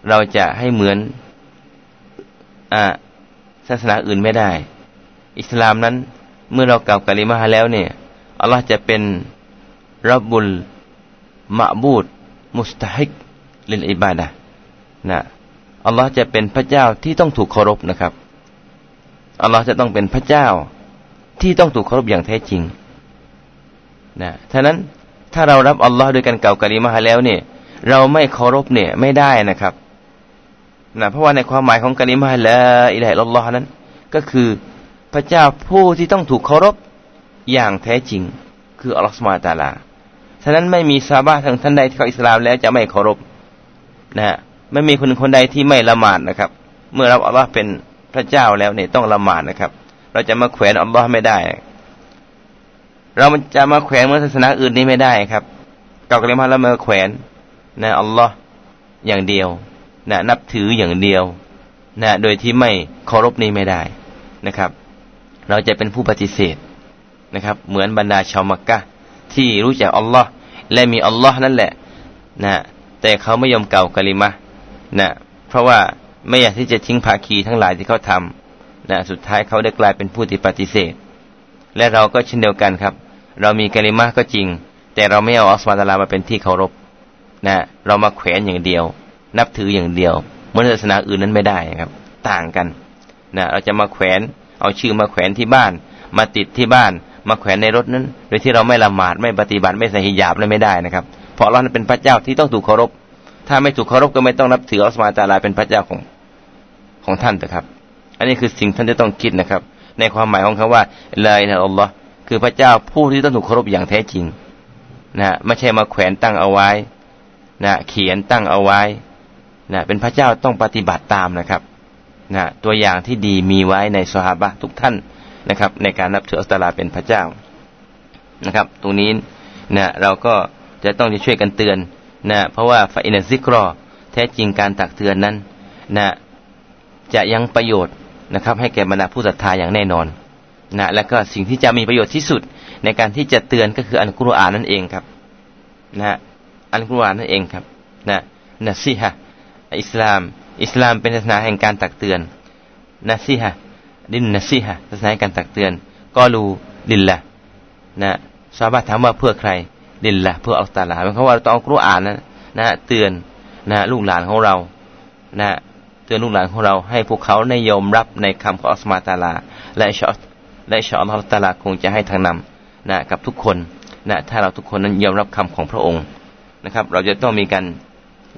เราจะให้เหมือนอ่า ศาสนาอื่นไม่ได้ อิสลามนั้นเมื่อเรากล่าวกะลิมาแล้วเนี่ยอัลลอฮ์จะเป็นรับบุลมะบูดมุสตาฮิกลินอิบาดะนะอัลลอฮ์จะเป็นพระเจ้าที่ต้องถูกเคารพนะครับอัลลอฮ์จะต้องเป็นพระเจ้าที่ต้องถูกเคารพอย่างแท้จริงนะฉะนั้นถ้าเรารับอัลลอฮ์ด้วยกันเก่ากะลิมาแล้วเนี่ย เราไม่เคารพเนี่ยไม่ได้นะครับ นะเพราะว่าในความหมายของกะลิมาละอิลัยอัลลอฮ์นั้น ก็คือพระเจ้าผู้ที่ต้องถูกเคารพอย่างแท้จริง คืออัลลอฮ์สุมาตาลาฉะนั้นไม่มีซาบะทางท่านใดที่เขาอิสลามแล้วจะไม่เคารพนะฮะไม่มีคนคนใดที่ไม่ละหมาดนะครับ เมื่อรับอัลลอฮ์เป็นพระเจ้าแล้วเนี่ยต้องละหมาดนะครับ เราจะมาแขวนอัลลอฮ์ไม่ได้ เราจะมาแขวนเมื่อศาสนาอื่นนี้ไม่ได้ครับเก่ากะลิมาแล้วมาแขวนนะอัลลอฮ์อย่างเดียว นะนับถืออย่างเดียวนะโดยที่ไม่เคารพนี้ไม่ได้นะครับ เราจะเป็นผู้ปฏิเสธนะครับ เหมือนบรรดาชาวมักกะที่รู้จักอัลลอฮ์และมีอัลลอฮ์นั่นแหละนะแต่เขาไม่ยอมเก่ากะลิมะนะเพราะว่าไม่อยากที่จะทิ้งภาคีทั้งหลายที่เขาทำนะสุดท้ายเขาได้กลายเป็นผู้ที่ปฏิเสธ และเราก็เช่นเดียวกันครับ เรามีกะลิมะก็จริง แต่เราไม่เอาอัลลอฮ์มาเป็นที่เคารพนะเรามาแขวนอย่างเดียว นับถืออย่างเดียวเมื่อศาสนาอื่นนั้นไม่ได้ครับ ต่างกันนะเราจะมาแขวนเอาชื่อมาแขวนที่บ้าน มาติดที่บ้าน มาแขวนในรถนั้น โดยที่เราไม่ละหมาดไม่ปฏิบัติไม่ใส่หิญาบเลยไม่ได้นะครับ เพราะเราเป็นพระเจ้าที่ต้องถูกเคารพ ถ้าไม่ถูกเคารพก็ไม่ต้องนับถืออัลลอฮฺตาลาเป็นพระเจ้าของของท่านนะครับ อันนี้คือสิ่งท่านจะต้องคิดนะครับ ในความหมายของคาว่าเลยนะอัลลอฮ์คือพระเจ้าผู้ที่ต้องถูกเคารพอย่างแท้จริงนะไม่ใช่มาแขวนตั้งเอาไว้นะเขียนตั้งเอาไว้ นะเป็นพระเจ้าต้องปฏิบัติตามนะครับนะตัวอย่างที่ดีมีไว้ในสหาบะทุกท่านนะครับ ในการนับถืออัสตาลาเป็นพระเจ้านะครับ ตรงนี้นะเราก็จะต้องจะช่วยกันเตือนนะเพราะว่าฟาอินซิกรอแท้จริงการตักเตือนนั้นนะจะยังประโยชน์นะครับ ให้แก่บรรดาผู้ศรัทธาอย่างแน่นอนนะและก็สิ่งที่จะมีประโยชน์ที่สุด ในการที่จะเตือนก็คืออัลกุรอานนั่นเองครับนะอัลกุรอานนั่นเองครับนะนะซิฮะ อิสลาม อิสลามเป็นศาสนาแห่งการตักเตือนนะซีฮะดินนะซีฮะศาสนาแห่งการตักเตือนก็รู้ดินละนะชาวบ้านถามว่าเพื่อใครดินละเพื่ออัลตาลาเพราะว่าต้องเอาครูอ่านนะนะเตือนนะลูกหลานของเรานะเตือนลูกหลานของเราให้พวกเขาในยอมรับในคำของอัลสมาตาลา และชอและชออัลตาลาคงจะให้ทางนำนะกับทุกคนนะถ้าเราทุกคนนั้นยอมรับคำของพระองค์นะครับ เราจะต้องมีกัน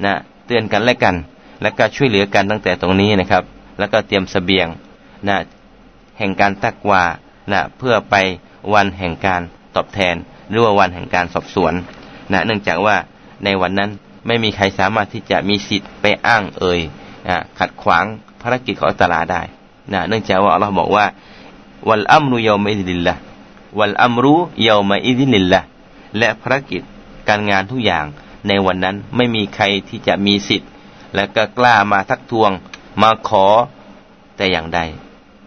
นะ เตือนกันและกัน และก็ช่วยเหลือกันตั้งแต่ตรงนี้นะครับ แล้วก็เตรียมสเสบียงนะแห่งการตักวานะเพื่อไปวันแห่งการตอบแทน หรือว่าวันแห่งการสอบสวนนะเนื่องจากว่าในวันนั้นไม่มีใครสามารถที่จะมีสิทธิ์ไปอ้างเอ่ยนะขัดขวางภารกิจของอัตลาได้นะเนื่องจากว่าเราบอกว่า วัลอัมรุยามอิดิลละวัลอัมรุยามอิดิลิลละและภารกิจการงานทุกอย่าง ในวันนั้นไม่มีใครที่จะมีสิทธิ์ และก็กล้ามาทักทวง มาขอแต่อย่างใด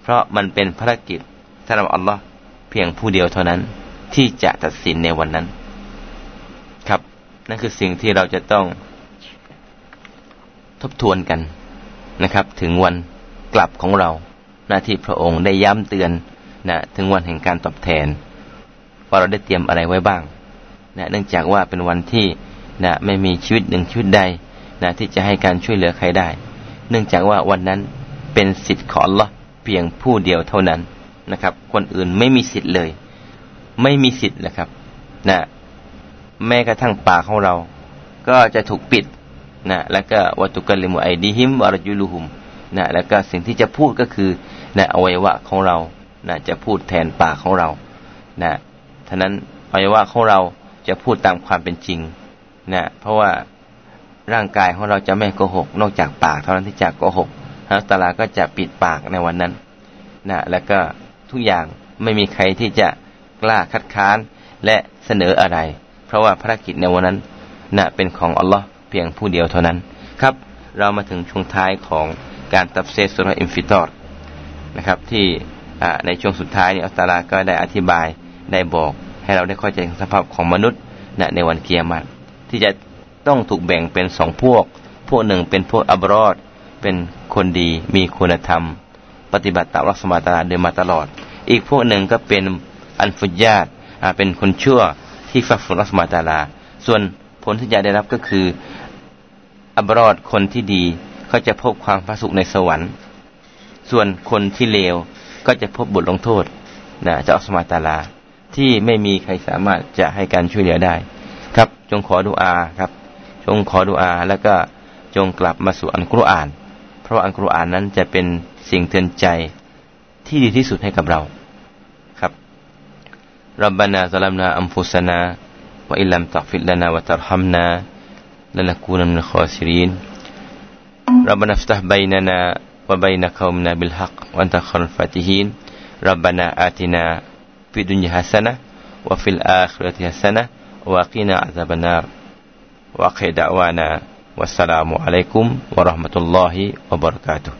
เพราะมันเป็นภารกิจสำหรับอัลลอฮ์เพียงผู้เดียวเท่านั้นที่จะตัดสินในวันนั้น ครับ นั่นคือสิ่งที่เราจะต้องทบทวนกันนะครับ ถึงวันกลับของเรา หน้าที่พระองค์ได้ย้ำเตือนนะถึงวันแห่งการตอบแทน ว่าเราได้เตรียมอะไรไว้บ้างนะเนื่องจากว่าเป็นวันที่ นะไม่มีชีวิตหนึ่งชีวิตใดนะที่จะให้การช่วยเหลือใครได้ เนื่องจากว่าวันนั้นเป็นสิทธิ์ของลอเพียงผู้เดียวเท่านั้นนะครับ คนอื่นไม่มีสิทธิ์เลย ไม่มีสิทธิ์นะครับนะแม้กระทั่งปากของเรา ก็จะถูกปิดนะแล้วก็วัตุกัลิมุไอดีหิมวารยุลุหุมนะแล้วก็สิ่งที่จะพูดก็คือนะอวัยวะของเรานะจะพูดแทนปากของเรานะท่านั้นอวัยวะของเราจะพูดตามความเป็นจริง นะเพราะว่าร่างกายของเราจะไม่โกหก นอกจากปากเท่านั้นที่จะโกหกฮะตาลาก็จะปิดปากในวันนั้นนะแล้วก็ทุกอย่างไม่มีใครที่จะกล้าคัดค้านและเสนออะไร เพราะว่าภารกิจในวันนั้นนะเป็นของอัลลอฮ์เพียงผู้เดียวเท่านั้น ครับ เรามาถึงช่วงท้ายของการตัฟซีรซูเราะฮ์อินฟิฏอรนะครับ ที่ในช่วงสุดท้ายนี้อัลลอฮ์ตะอาลาก็ได้อธิบายได้บอก ให้เราได้เข้าใจสภาพของมนุษย์นะในวันกิยามัต ที่จะต้องถูกแบ่งเป็นสองพวก พวกหนึ่งเป็นพวกأبرار เป็นคนดีมีคุณธรรม ปฏิบัติตามอัลลอฮ์ตะอาลาเดินมาตลอด อีกพวกหนึ่งก็เป็นอันฟุญญาตเป็นคนชั่วที่ฝ่าฝืนอัลลอฮ์ตะอาลา ส่วนผลที่จะได้รับก็คือ อับรอดคนที่ดีก็จะพบความพระสุขในสวรรค์ ส่วนคนที่เลวก็จะพบบทลงโทษนะจากอัสมาตาลาที่ไม่มีใครสามารถจะให้การช่วยเหลือได้ ครับ จงขอดุอาครับ จงขอดุอา แล้วก็จงกลับมาสู่อันกรุรอาน เพราะอันกรุรอานนั้นจะเป็นสิ่งเตือนใจที่ดีที่สุดให้กับเราครับรับบานาซัลัมนาอัมฟุสนาوإن لم تغفر لنا وترحمنا لنكونن من الخاسرين ربنا افتح بيننا وبين قومنا بالحق وأنت خير الفاتحين ربنا آتنا في الدنيا حسنة وفي الآخرة حسنة وقنا عذاب النار. وأخي دعوانا والسلام عليكم ورحمة الله وبركاته.